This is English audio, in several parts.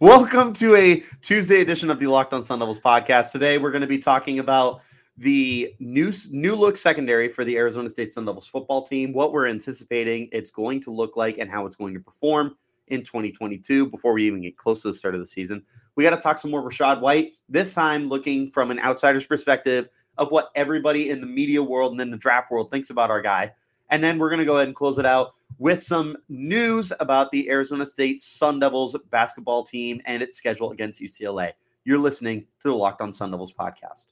Welcome to a Tuesday edition of the Locked On Sun Devils podcast. Today we're going to be talking about the new new look secondary for the Arizona State Sun Devils football team, what we're anticipating it's going to look like, and how it's going to perform in 2022. Before we even get close to the start of the season, we got to talk some more Rachaad White. This time, looking from an outsider's perspective of what everybody in the media world and then the draft world thinks about our guy. And then we're going to go ahead and close it out with some news about the Arizona State Sun Devils basketball team and its schedule against UCLA. You're listening to the Locked On Sun Devils podcast.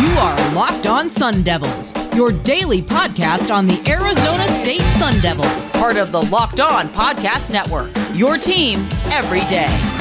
You are Locked On Sun Devils, your daily podcast on the Arizona State Sun Devils, part of the Locked On Podcast Network. Your team every day.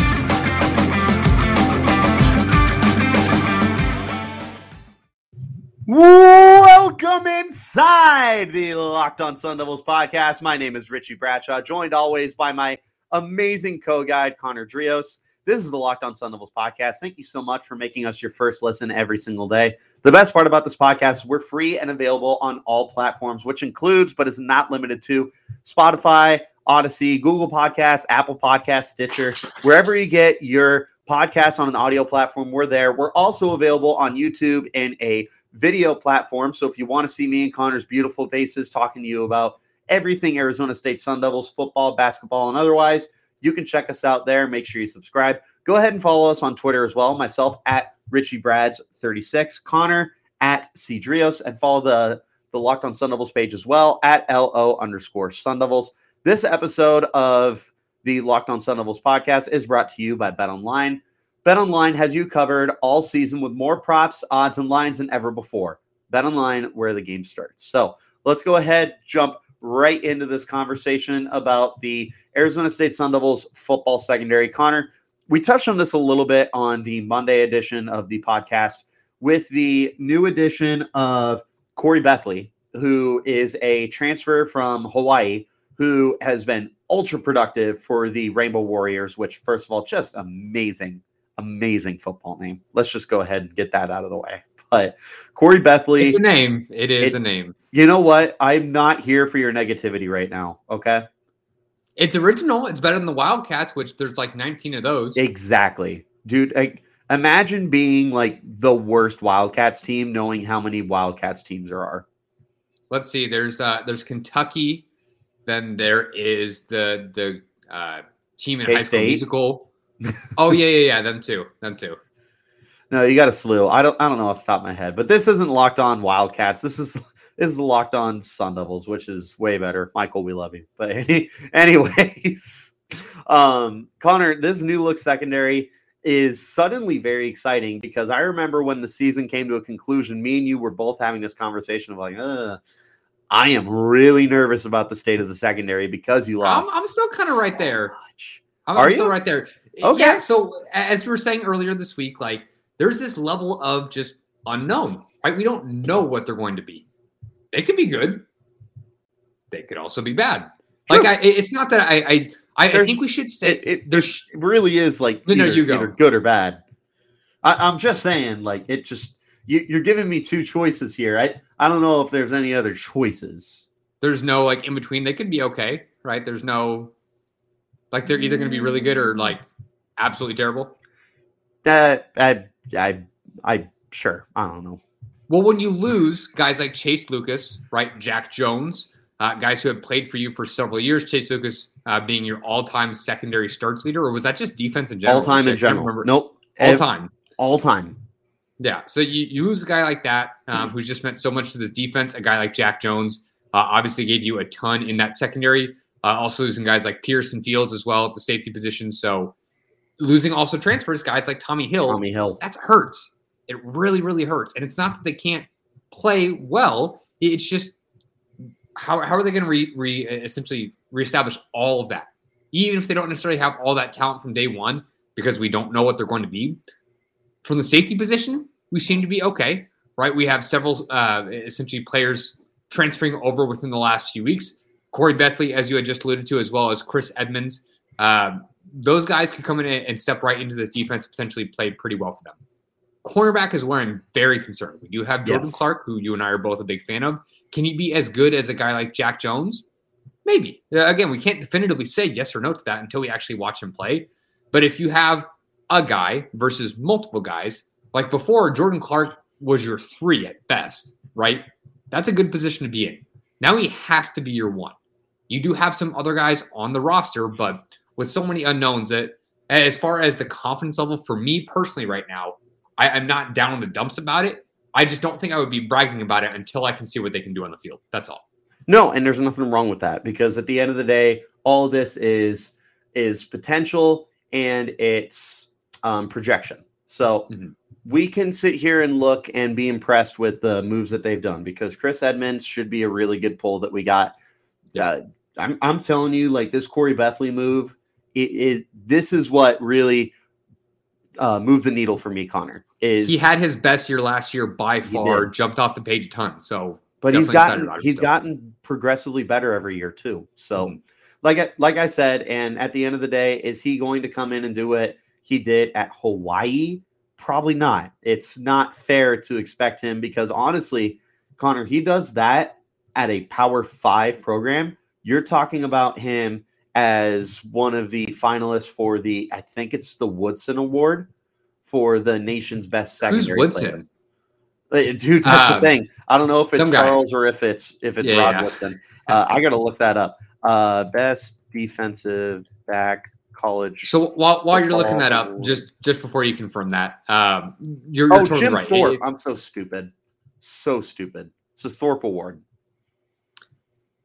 Welcome inside the Locked On Sun Devils podcast. My name is Richie Bradshaw, joined always by my amazing co-guide Connor Drios. This is the Locked On Sun Devils podcast. Thank you so much for making us your first listen every single day. The best part about this podcast is we're free and available on all platforms, which includes but is not limited to Spotify, Audacy, Google Podcasts, Apple Podcasts, Stitcher, wherever you get your podcasts on an audio platform, we're there. We're also available on YouTube in a video platform. So if you want to see me and Connor's beautiful faces talking to you about everything Arizona State Sun Devils football, basketball, and otherwise, you can check us out there. Make sure you subscribe. Go ahead and follow us on Twitter as well. Myself at Richie Brads 36, Connor at Cedrios, and follow the the Locked On Sun Devils page as well at LO underscore Sun Devils. This episode of the Locked On Sun Devils podcast is brought to you by Bet Online. Bet Online has you covered all season with more props, odds, and lines than ever before. Bet Online, where the game starts. So let's go ahead, jump right into this conversation about the Arizona State Sun Devils football secondary. Connor, we touched on this a little bit on the Monday edition of the podcast with the new addition of Khoury Bethley, who is a transfer from Hawaii, who has been ultra productive for the Rainbow Warriors, which, first of all, just amazing, amazing football name. Let's just go ahead and get that out of the way. But Khoury Bethley. It's a name. It is it, a name. You know what? I'm not here for your negativity right now. Okay. It's original. It's better than the Wildcats, which there's like 19 of those. Exactly. Dude, like, imagine being like the worst Wildcats team, knowing how many Wildcats teams there are. Let's see. There's uh there's Kentucky, then there is the the uh team in K-State. High School Musical. oh yeah, yeah, yeah. Them too. Them too. No, you got a slew. I don't. I don't know off the top of my head, but this isn't locked on Wildcats. This is this is locked on Sun Devils, which is way better. Michael, we love you. But any, anyways, um, Connor, this new look secondary is suddenly very exciting because I remember when the season came to a conclusion, me and you were both having this conversation of like, I am really nervous about the state of the secondary because you lost. I'm, I'm still kind of right there. I'm, Are I'm still right there. Okay. Yeah. So as we were saying earlier this week, like there's this level of just unknown, right? We don't know what they're going to be. They could be good. They could also be bad. True. Like I, it's not that I, I, I, think we should say it, it, there really is like either, no, you go. either good or bad. I, am just saying, like it just you, you're giving me two choices here. I, I don't know if there's any other choices. There's no like in between. They could be okay, right? There's no like they're either going to be really good or like absolutely terrible. That I I I sure I don't know. Well, when you lose guys like Chase Lucas, right, Jack Jones, uh, guys who have played for you for several years, Chase Lucas uh, being your all-time secondary starts leader, or was that just defense in general? All time in general. Nope. All time. All time. Yeah. So you, you lose a guy like that um, who's just meant so much to this defense. A guy like Jack Jones uh, obviously gave you a ton in that secondary. Uh, also losing guys like Pearson Fields as well at the safety position. So losing also transfers guys like Tommi Hill. Tommy Hill. That hurts. It really, really hurts. And it's not that they can't play well. It's just how, how are they going to re, re essentially reestablish all of that? Even if they don't necessarily have all that talent from day one, because we don't know what they're going to be. From the safety position, we seem to be okay, right? We have several uh, essentially players transferring over within the last few weeks. Khoury Bethley, as you had just alluded to, as well as Chris Edmonds. Uh, those guys could come in and step right into this defense, potentially play pretty well for them. Cornerback is where I'm very concerned. We do have Jordan Yes. Clark, who you and I are both a big fan of. Can he be as good as a guy like Jack Jones? Maybe. Uh, Again, we can't definitively say yes or no to that until we actually watch him play. But if you have a guy versus multiple guys, like before, Jordan Clark was your three at best, right? That's a good position to be in. Now he has to be your one. You do have some other guys on the roster, but with so many unknowns, that as far as the confidence level for me personally right now, I, I'm not down in the dumps about it. I just don't think I would be bragging about it until I can see what they can do on the field. That's all. No, and there's nothing wrong with that because at the end of the day, all this is is potential and it's um, projection. So Mhm. we can sit here and look and be impressed with the moves that they've done because Chris Edmonds should be a really good pull that we got. Uh, I'm I'm telling you, like this Khoury Bethley move, it is this is what really uh, moved the needle for me, Connor. Is He had his best year last year by far, jumped off the page a ton. So but he's gotten he's still. gotten progressively better every year too. So, Mhm. like I, like I said, and at the end of the day, is he going to come in and do it? he did at Hawaii? Probably not. It's not fair to expect him because honestly, Connor, he does that at a Power Five program. You're talking about him as one of the finalists for the I think it's the Woodson Award for the nation's best secondary. who's. Woodson? player. Dude, that's the Um, thing. I don't know if it's some guy. Charles or if it's if it's Yeah, Rod yeah. Woodson. Uh, I got to look that up. Uh, best defensive back college. So while, while you're looking that up, just just before you confirm that, um, you're, you're oh, totally Jim right. Thorpe. I'm so stupid. So stupid. It's a Thorpe Award.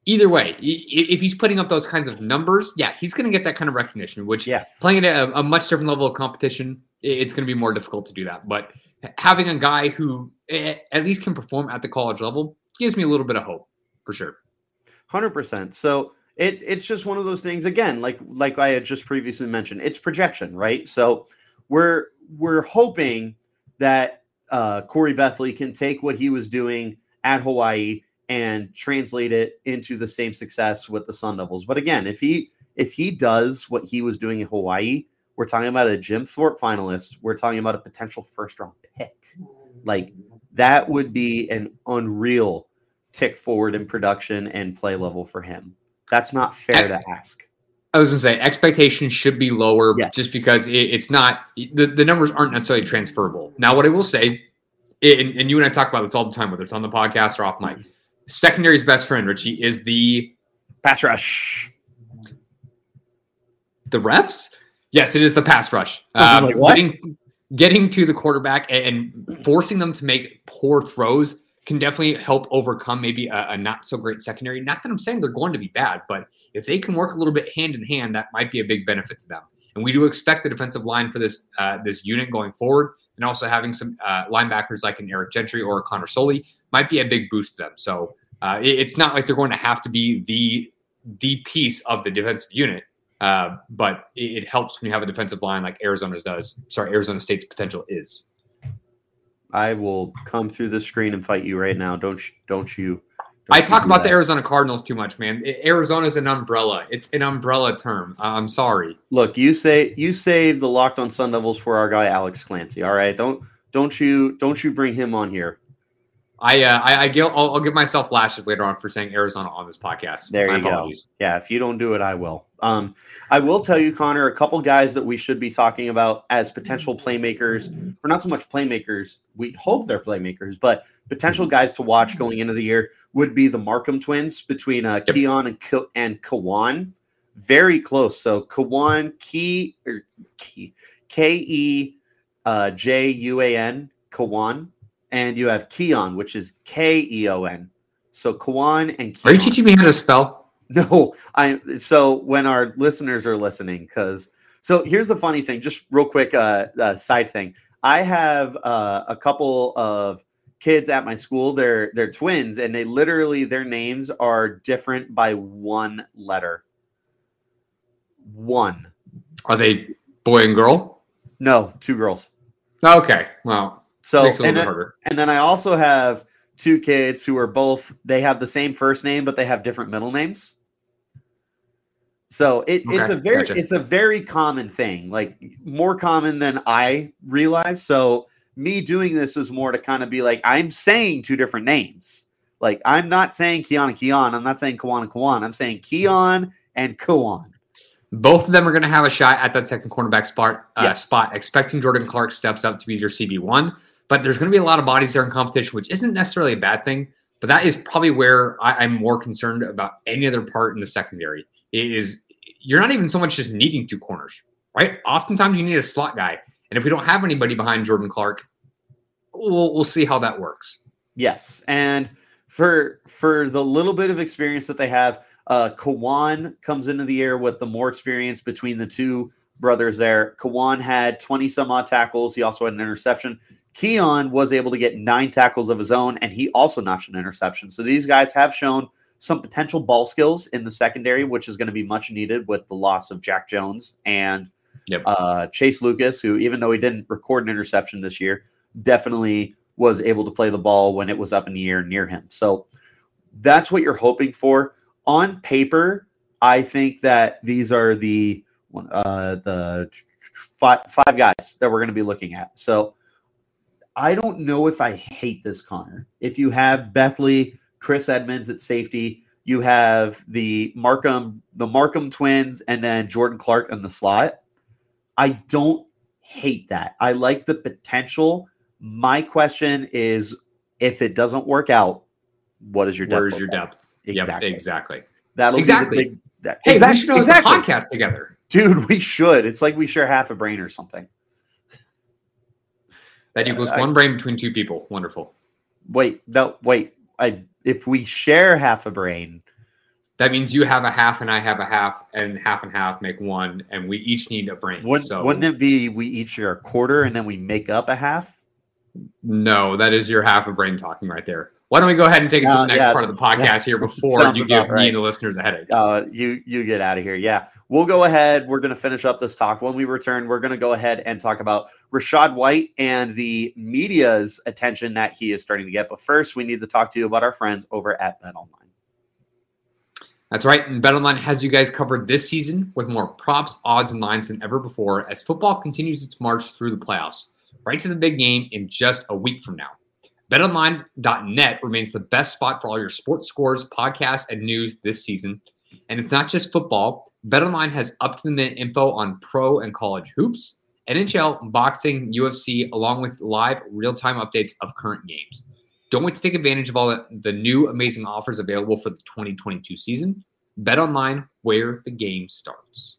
Either way, if he's putting up those kinds of numbers, yeah, he's going to get that kind of recognition. Which Yes. playing at a, a much different level of competition, it's going to be more difficult to do that. But having a guy who at least can perform at the college level gives me a little bit of hope for sure. Hundred percent. So it it's just one of those things. Again, like like I had just previously mentioned, it's projection, right? So we're we're hoping that uh, Khoury Bethley can take what he was doing at Hawaii and translate it into the same success with the Sun Devils. But again, if he if he does what he was doing in Hawaii, we're talking about a Jim Thorpe finalist. We're talking about a potential first round pick. Like that would be an unreal tick forward in production and play level for him. That's not fair to ask. I was to say expectations should be lower Yes. just because it, it's not the, the numbers aren't necessarily transferable. Now, what I will say, and, and you and I talk about this all the time, whether it's on the podcast or off mic, secondary's best friend, Richie, is the Pass rush. the refs. Yes, it is the pass rush. Um, like? Getting, getting to the quarterback and, and forcing them to make poor throws can definitely help overcome maybe a, a not so great secondary. Not that I'm saying they're going to be bad, but if they can work a little bit hand in hand, that might be a big benefit to them. And we do expect the defensive line for this uh, this unit going forward, and also having some uh, linebackers like an Eric Gentry or a Connor Soelle might be a big boost to them. So uh, it- it's not like they're going to have to be the the piece of the defensive unit. Uh, but it, it helps when you have a defensive line like Arizona's does. Sorry, Arizona State's potential is. I will come through the screen and fight you right now. Don't you, don't you? I don't you talk about the. Arizona Cardinals too much, man. Arizona is an umbrella. It's an umbrella term. I- I'm sorry. Look, you say you saved the locked on Sun Devils for our guy Alex Clancy. All right, don't don't you don't you bring him on here. I uh, I, I give, I'll, I'll give myself lashes later on for saying Arizona on this podcast. There My you go. Yeah, if you don't do it, I will. Um, I will tell you, Connor, a couple guys that we should be talking about as potential playmakers, or not so much playmakers. We hope they're playmakers, but potential guys to watch going into the year would be the Markham twins between uh, Yep. Keon and K- and Kejuan. Very close. So Kejuan Key or Key K E uh, J U A N Kejuan, and you have Keon, which is K E O N. So Kejuan and Are you teaching me how to spell? No, I so when our listeners are listening, because so here's the funny thing, just real quick, uh, uh side thing. I have uh, a couple of kids at my school. They're they're twins, and they literally their names are different by one letter. One. Are they boy and girl? No, two girls. Okay. Well, So makes it a and then, and then I also have two kids who are both they have the same first name, but they have different middle names. So it, it's a very gotcha. it's a very common thing, like more common than I realize. So me doing this is more to kind of be like, I'm saying two different names. Like, I'm not saying and Keon. I'm not saying Kejuan and Kejuan. I'm saying Keon and Kejuan. Both of them are going to have a shot at that second cornerback spot. Uh, Yes. Spot. Expecting Jordan Clark steps up to be your CB one, but there's going to be a lot of bodies there in competition, which isn't necessarily a bad thing. But that is probably where I, I'm more concerned about any other part in the secondary. Is you're not even so much just needing two corners, right? Oftentimes you need a slot guy, and if we don't have anybody behind Jordan Clark, we'll we'll see how that works. Yes, and for for the little bit of experience that they have, uh, Kejuan comes into the air with the more experience between the two brothers. There, Kejuan had twenty some odd tackles. He also had an interception. Keon was able to get nine tackles of his own, and he also notched an interception. So these guys have shown some potential ball skills in the secondary, which is going to be much needed with the loss of Jack Jones and Yep. uh, Chase Lucas, who even though he didn't record an interception this year, definitely was able to play the ball when it was up in the air near him. So that's what you're hoping for. On paper, I think that these are the uh, the five, five guys that we're going to be looking at. So I don't know if I hate this, Connor. If you have Bethley, Chris Edmonds at safety, you have the Markham, the Markham twins, and then Jordan Clark in the slot. I don't hate that. I like the potential. My question is, if it doesn't work out, what is your depth? Where's your depth? Exactly. Yep, exactly. That'll Exactly. Big, that, Hey, exactly. we should host exactly. a podcast together. Dude, we should. It's like we share half a brain or something. That equals I- one brain between two people. Wonderful. Wait, no, wait. I if we share half a brain, That means you have a half and I have a half, and half and half make one, and we each need a brain. wouldn't, so wouldn't it be we each share a quarter and then we make up a half? no, that is your half a brain talking right there. Why don't we go ahead and take it to Uh, the next yeah, part of the podcast here before you give right. me and the listeners a headache? Uh, you you get out of here. Yeah, we'll go ahead. We're going to finish up this talk. When we return, we're going to go ahead and talk about Rachaad White and the media's attention that he is starting to get. But first, we need to talk to you about our friends over at BetOnline. That's right. And BetOnline has you guys covered this season with more props, odds, and lines than ever before as football continues its march through the playoffs, right to the big game in just a week from now. BetOnline.net remains the best spot for all your sports scores, podcasts, and news this season. And it's not just football. BetOnline has up to the minute info on pro and college hoops, NHL, boxing, UFC, along with live real time updates of current games. Don't wait to take advantage of all the, the new amazing offers available for the 2022 season. Bet online where the game starts.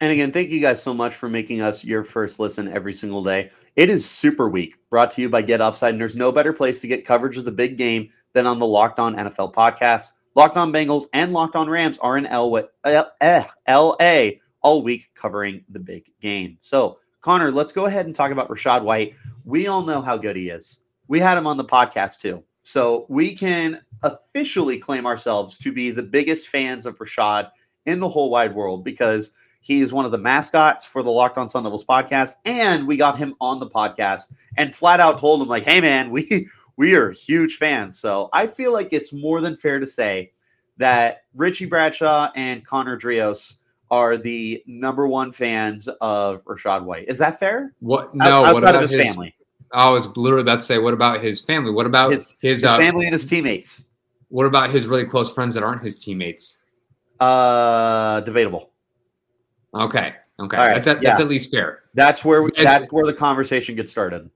And again, thank you guys so much for making us your first listen every single day. It is Super Week, brought to you by Get Upside, and there's no better place to get coverage of the big game than on the Locked On NFL podcast. Locked On Bengals and Locked On Rams are in L- L- eh, LA all week covering the big game. So, Connor, let's go ahead and talk about Rachaad White. We all know how good he is. We had him on the podcast too. So, we can officially claim ourselves to be the biggest fans of Rachaad in the whole wide world because he is one of the mascots for the Locked On Sun Devils podcast, and we got him on the podcast and flat out told him like, "Hey, man, we we are huge fans." So I feel like it's more than fair to say that Richie Bradshaw and Connor Drios are the number one fans of Rachaad White. Is that fair? What? No. What outside about of his, his family, I was literally about to say, what about his family? What about his, his, his uh, family and his teammates. What about his really close friends that aren't his teammates? Uh, debatable. Okay. Okay. Right, That's at, yeah. that's at least fair. That's where As- that's where the conversation gets started.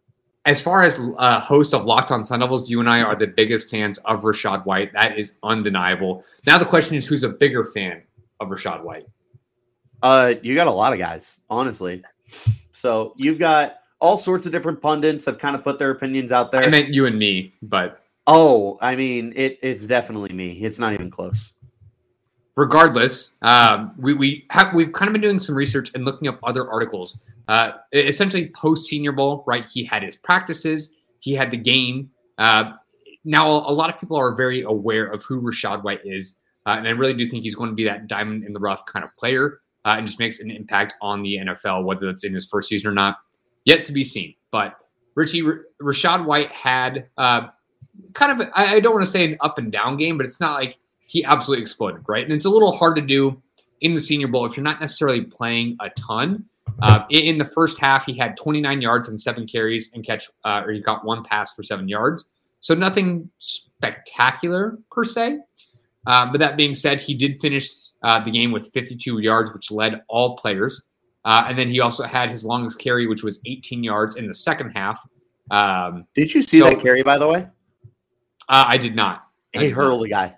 As far as uh, hosts of Locked On Sun Devils, you and I are the biggest fans of Rachaad White. That is undeniable. Now the question is, who's a bigger fan of Rachaad White? Uh, you got a lot of guys, honestly. So you've got all sorts of different pundits have kind of put their opinions out there. I meant you and me, but oh, I mean, it, it's definitely me. It's not even close. regardless, um, we we have we've kind of been doing some research and looking up other articles. Uh, essentially, post Senior Bowl, right? He had his practices, he had the game. Uh, now, a lot of people are very aware of who Rachaad White is, uh, and I really do think he's going to be that diamond in the rough kind of player, uh, and just makes an impact on the NFL, whether that's in his first season or not. Yet to be seen. But Richie R- Rachaad White had uh, kind of I, I don't want to say an up and down game, but it's not like he absolutely exploded, right? And it's a little hard to do in the Senior Bowl if you're not necessarily playing a ton. Uh, in, the first half, he had 29 yards and seven carries and catch, uh, or he got one pass for seven yards. So nothing spectacular per se. Uh, but that being said, he did finish uh, the game with 52 yards, which led all players. Uh, and then he also had his longest carry, which was 18 yards in the second half. Um, Did you see So- that carry, by the way? uh, I did not. He hurled the guy.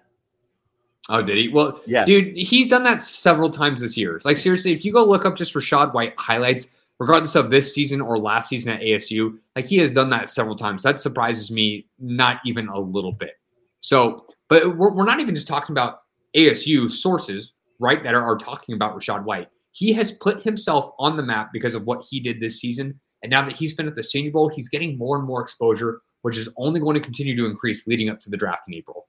Oh, did he? Well, yeah, dude, he's done that several times this year. Like seriously, if you go look up just Rachaad White highlights, regardless of this season or last season at ASU, like he has done that several times. That surprises me not even a little bit. So, but we're, we're not even just talking about ASU sources, right? That are, are talking about Rachaad White. He has put himself on the map because of what he did this season. And now that he's been at the Senior Bowl, he's getting more and more exposure, which is only going to continue to increase leading up to the draft in April.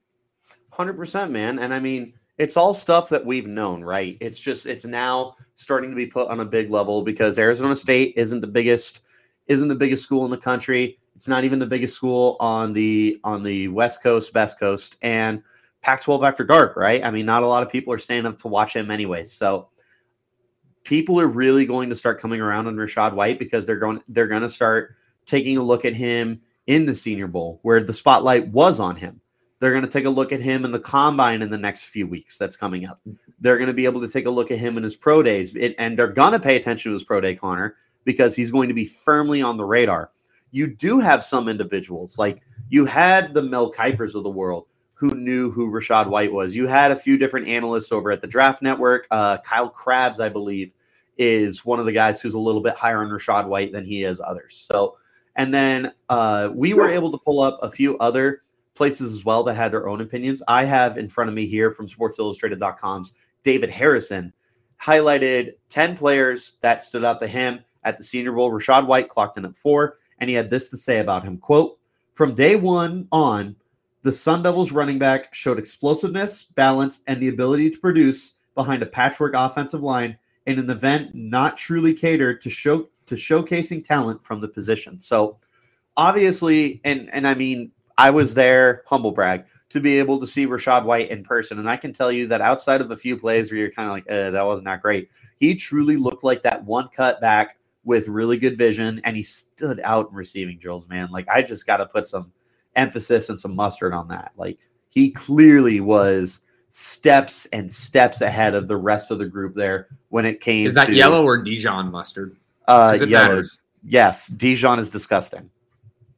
Hundred percent, man. And I mean, it's all stuff that we've known, right? It's just it's now starting to be put on a big level because Arizona State isn't the biggest isn't the biggest school in the country. It's not even the biggest school on the on the West Coast, Best Coast, and Pac-12 after dark, right? I mean, not a lot of people are staying up to watch him anyway. So people are really going to start coming around on Rachaad White because they're going they're going to start taking a look at him in the Senior Bowl where the spotlight was on him. They're going to take a look at him in the combine in the next few weeks that's coming up. They're going to be able to take a look at him in his pro days, it, and they're going to pay attention to his pro day, Connor, because he's going to be firmly on the radar. You do have some individuals, like you had the Mel Kipers of the world who knew who Rachaad White was. You had a few different analysts over at the Draft Network. Uh, Kyle Crabbs, I believe, is one of the guys who's a little bit higher on Rachaad White than he is others. So, and then uh, we were able to pull up a few other places as well that had their own opinions. I have in front of me here from SportsIllustrated.com's David Harrison highlighted 10 players that stood out to him at the Senior Bowl. Rachaad White clocked in at four, and he had this to say about him. Quote, from day one on, the Sun Devils running back showed explosiveness, balance, and the ability to produce behind a patchwork offensive line in an event not truly catered to show to showcasing talent from the position. So obviously, and and I mean, I was there, humble brag, to be able to see Rachaad White in person. And I can tell you that outside of a few plays where you're kind of like, eh, that wasn't that great, he truly looked like that one cut back with really good vision, and he stood out in receiving drills, man. Like I just got to put some emphasis and some mustard on that. Like he clearly was steps and steps ahead of the rest of the group there when it came Is that to, yellow or Dijon mustard? uh it yellow. matters. yes dijon is disgusting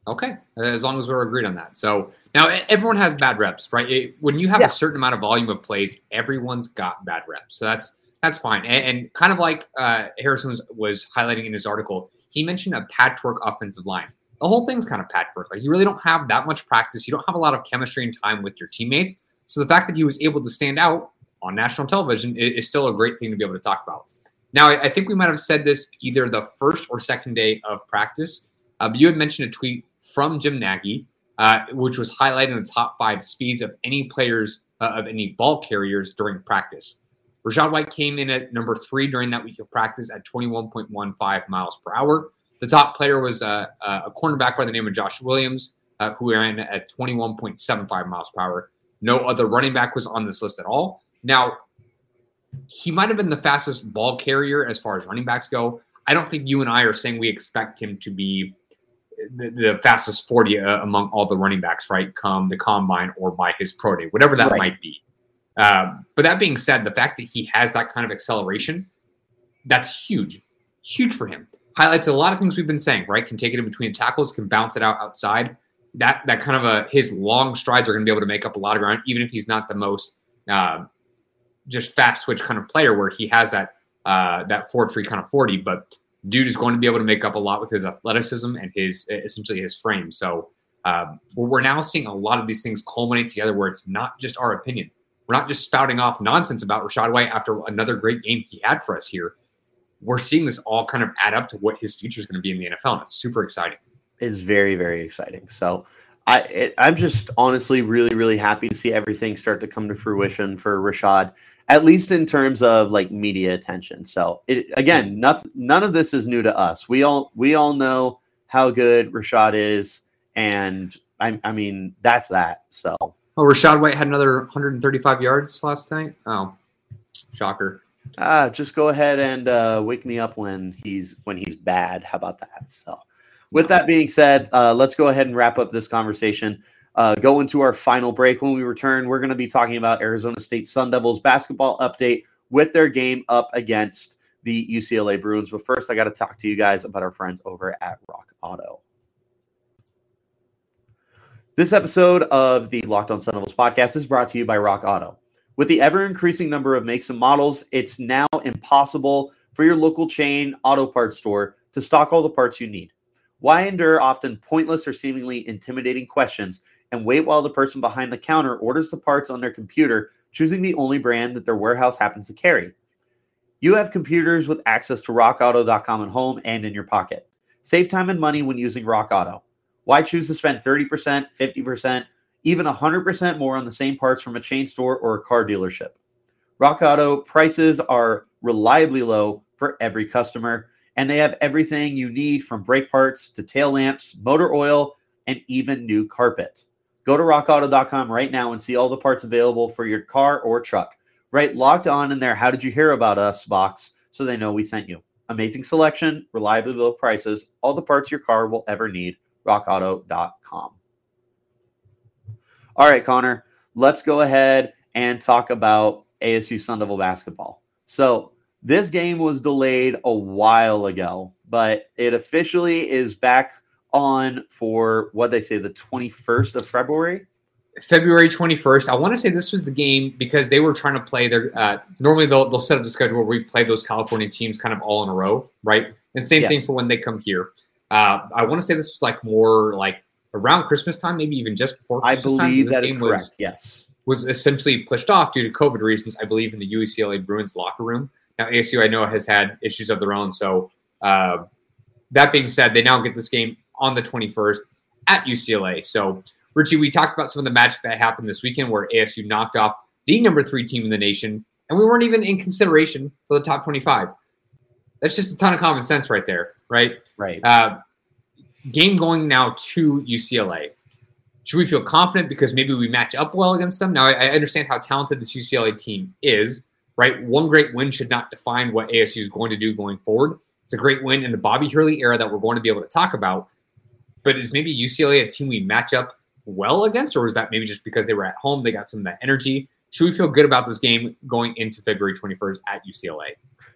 Okay, as long as we're agreed on that. So now everyone has bad reps, right? It- when you have Yeah. a certain amount of volume of plays, everyone's got bad reps. So that's that's fine. And, and kind of like uh, Harrison was, was highlighting in his article, he mentioned a patchwork offensive line. The whole thing's kind of patchwork. Like you really don't have that much practice. You don't have a lot of chemistry and time with your teammates. So the fact that he was able to stand out on national television is, still a great thing to be able to talk about. Now, I, I think we might have said this either the first or second day of practice. Uh, you had mentioned a tweet from Jim Nagy, uh, which was highlighting the top five speeds of any players uh, of any ball carriers during practice. Rachaad White came in at number three during that week of practice at 21.15 miles per hour. The top player was uh, uh, a cornerback by the name of Josh Williams, uh, who ran at 21.75 miles per hour. No other running back was on this list at all. Now, he might have been the fastest ball carrier as far as running backs go. I don't think you and I are saying we expect him to be the, the fastest 40 uh, among all the running backs, right? Come the combine or by his pro day, whatever that Right. might be. Um, but that being said, the fact that he has that kind of acceleration, that's huge, huge for him. Highlights a lot of things we've been saying, right? Can take it in between tackles, can bounce it out outside. That that kind of a his long strides are going to be able to make up a lot of ground, even if he's not the most uh, just fast switch kind of player, where he has that uh, that four three kind of forty. But dude is going to be able to make up a lot with his athleticism and his essentially his frame. So um, we're now seeing a lot of these things culminate together, where it's not just our opinion. We're not just spouting off nonsense about Rachaad White after another great game he had for us here. We're seeing this all kind of add up to what his future is going to be in the NFL, and it's super exciting. It's very very exciting. So I it, I'm just honestly really really happy to see everything start to come to fruition for Rachaad, at least in terms of like media attention. So it again, nothing none of this is new to us. We all we all know how good Rachaad is, and I I mean that's that. So Oh, Rachaad White had another 135 yards last night. Oh, shocker. Ah, just go ahead and uh, wake me up when he's when he's bad. How about that? So, with that being said, uh, let's go ahead and wrap up this conversation. Uh, go into our final break. When we return, we're going to be talking about Arizona State Sun Devils basketball update with their game up against the UCLA Bruins. But first, I got to talk to you guys about our friends over at Rock Auto. This episode of the Locked On Sun Devils podcast is brought to you by Rock Auto. With the ever increasing number of makes and models, it's now impossible for your local chain auto parts store to stock all the parts you need. Why endure often pointless or seemingly intimidating questions and wait while the person behind the counter orders the parts on their computer, choosing the only brand that their warehouse happens to carry? You have computers with access to rockauto.com at home and in your pocket. Save time and money when using Rock Auto. Why choose to spend 30%, 50%, even 100% more on the same parts from a chain store or a car dealership. Rock Auto prices are reliably low for every customer, and they have everything you need from brake parts to tail lamps, motor oil, and even new carpet. Go to rockauto.com right now and see all the parts available for your car or truck. Right locked on in there, how did you hear about us box so they know we sent you. Amazing selection, reliably low prices, all the parts your car will ever need. rockauto.com. All right, Connor, let's go ahead and talk about ASU Sun Devil basketball. So, this game was delayed a while ago, but it officially is back on for what they say the 21st of February. February 21st. I want to say this was the game because they were trying to play their. Uh, normally, they'll, they'll set up the schedule where we play those California teams kind of all in a row, right? And same Yes. thing for when they come here. Uh, I want to say this was like more like around Christmas time, maybe even just before I Christmas time. believe This that is correct. Was, yes. was essentially pushed off due to COVID reasons, I believe, in the UCLA Bruins locker room. Now, ASU, I know, has had issues of their own. So, uh, that being said, they now get this game on the 21st at UCLA. So, Richie, we talked about some of the magic that happened this weekend where ASU knocked off the number three team in the nation, and we weren't even in consideration for the top 25. That's just a ton of common sense right there, right? Right. Uh, game going now to UCLA. Should we feel confident because maybe we match up well against them? Now, I, I understand how talented this UCLA team is, right? One great win should not define what ASU is going to do going forward. It's a great win in the Bobby Hurley era that we're going to be able to talk about. But is maybe UCLA a team we match up well against, or is that maybe just because they were at home, they got some of that energy? Should we feel good about this game going into February 21st at UCLA?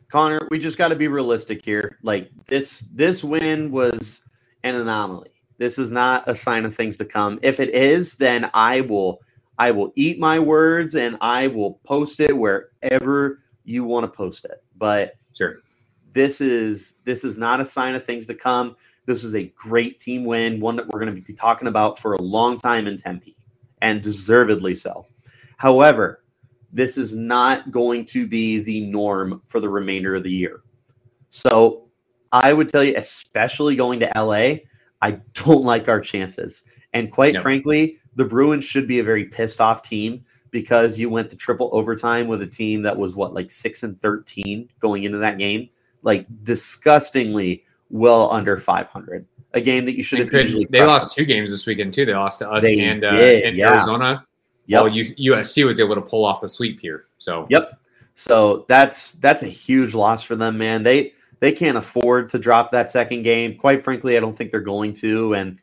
Connor, we just got to be realistic here. Like this this win was an anomaly. This is not a sign of things to come. If it is, then I will I will eat my words and I will post it wherever you want to post it. But Sure. this is this is not a sign of things to come. This is a great team win, one that we're going to be talking about for a long time in Tempe, and deservedly so. However, this is not going to be the norm for the remainder of the year. So I would tell you, especially going to LA, I don't like our chances. And quite No. frankly, the Bruins should be a very pissed off team because you went to triple overtime with a team that was what, like six and 13 going into that game? Like disgustingly well under 500. A game that you should They, have could- they lost two games this weekend too. They lost to us They and, uh, did, and yeah. Arizona. Yep. While USC was able to pull off the sweep here. So Yep. So that's that's a huge loss for them, man. They they can't afford to drop that second game. Quite frankly, I don't think they're going to. And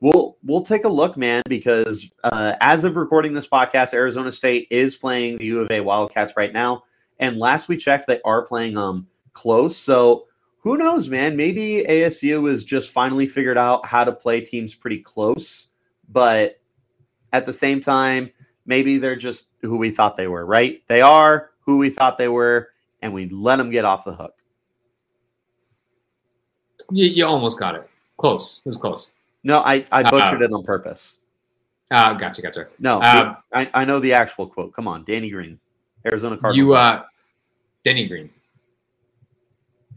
we'll we'll take a look, man, because uh, as of recording this podcast, Arizona State is playing the U of A Wildcats right now. And last we checked, they are playing um close. So who knows, man? Maybe ASU has just finally figured out how to play teams pretty close, but at the same time, maybe they're just who we thought they were, right? They are who we thought they were, and we let them get off the hook. you, you almost got it. Close. It was close. No, I, I Uh, butchered it on purpose. Uh, gotcha, gotcha. No, Uh, I, I know the actual quote. Come on, Danny Green, Arizona Cardinals. You, uh, Denny Green.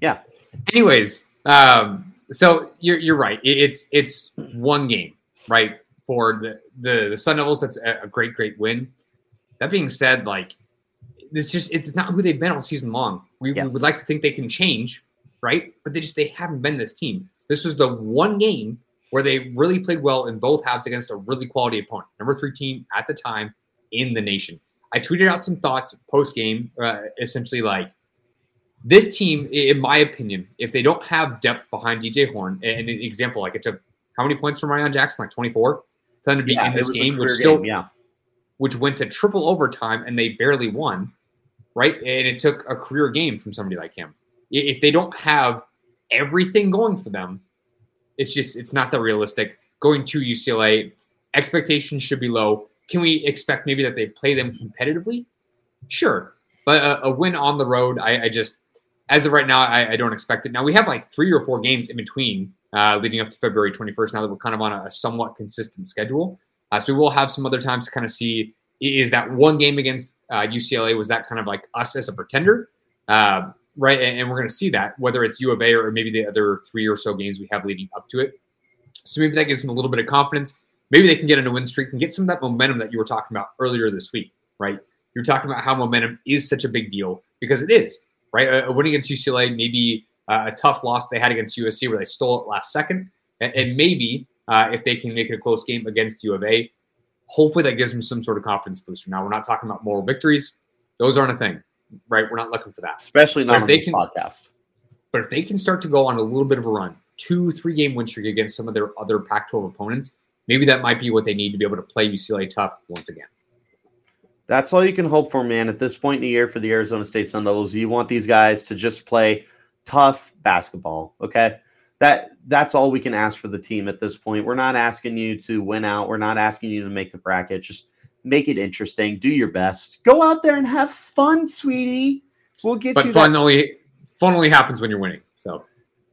Yeah. Anyways, um, so you're you're right. It's it's one game, right? For the the the Sun Devils, that's a, great great win. That being said, like it's just it's not who they've been all season long. We, Yes. we would like to think they can change, right? But they just they haven't been this team. This was the one game where they really played well in both halves against a really quality opponent, number three team at the time in the nation. I tweeted out some thoughts post game, uh, essentially like This team, in my opinion, if they don't have depth behind DJ Horne, and an example, like it took how many points from Ryan Jackson? Like 24 for them to be Yeah, in this game, which still game, yeah. which went to triple overtime and they barely won, right? And it took a career game from somebody like him. If they don't have everything going for them, it's just it's not that realistic. Going to UCLA, expectations should be low. Can we expect maybe that they play them competitively? Sure, but a, a win on the road, I, I just as of right now, I, I don't expect it. Now we have like three or four games in between uh, leading up to February 21st. Now that we're kind of on a, a somewhat consistent schedule, uh, so we will have some other times to kind of see is that one game against uh, UCLA was that kind of like us as a pretender, uh, right? And, and we're going to see that whether it's U of A or maybe the other three or so games we have leading up to it. So maybe that gives them a little bit of confidence. Maybe they can get in a win streak and get some of that momentum that you were talking about earlier this week, right? You're talking about how momentum is such a big deal because it is, right? A, a win against UCLA, maybe uh, a tough loss they had against USC where they stole it last second, and, and maybe uh, if they can make it a close game against U of A, hopefully that gives them some sort of confidence booster. Now we're not talking about moral victories; those aren't a thing, right? We're not looking for that. Especially not if on they this can- podcast. But if they can start to go on a little bit of a run, two, three game win streak against some of their other Pac 12 opponents, maybe that might be what they need to be able to play UCLA tough once again. That's all you can hope for, man. At this point in the year for the Arizona State Sun Devils, you want these guys to just play tough basketball. Okay. That that's all we can ask for the team at this point. We're not asking you to win out. We're not asking you to make the bracket. Just make it interesting. Do your best. Go out there and have fun, sweetie. We'll get But you fun that- only fun only happens when you're winning. So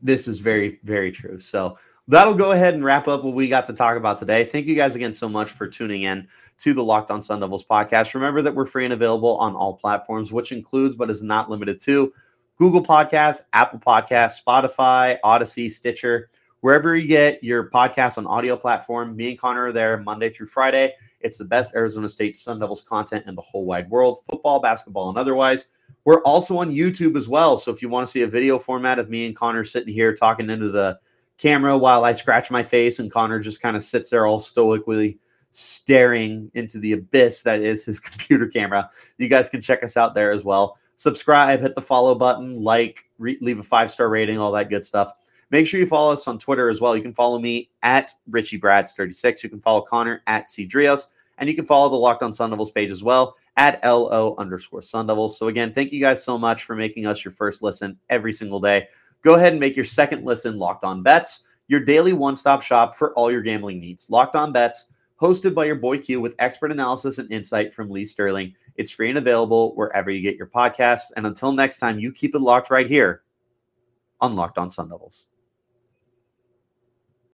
this is very very true so that'll go ahead and wrap up what we got to talk about today thank you guys again so much for tuning in to the locked on sun devils podcast. Remember that we're free and available on all platforms which includes but is not limited to google podcasts apple podcasts spotify audacy stitcher. Wherever you get your podcast on audio platform me and connor are there monday through friday. It's the best arizona state sun devils content in the whole wide world football basketball and otherwise. We're also on YouTube as well. So if you want to see a video format of me and Connor sitting here talking into the camera while I scratch my face and Connor just kind of sits there all stoically staring into the abyss that is his computer camera, you guys can check us out there as well. Subscribe, hit the follow button, like, re- leave a five star rating, all that good stuff. Make sure you follow us on Twitter as well. You can follow me at Richie Brads36. You can follow Connor at Cdrios. And you can follow the Locked on Sun Devils page as well at LO underscore Sun Devils. So again, thank you guys so much for making us your first listen every single day. Go ahead and make your second listen Locked on Bets, your daily one-stop shop for all your gambling needs. Locked on Bets, hosted by your boy Q with expert analysis and insight from Lee Sterling. It's free and available wherever you get your podcasts. And until next time, you keep it locked right here on Locked on Sun Devils.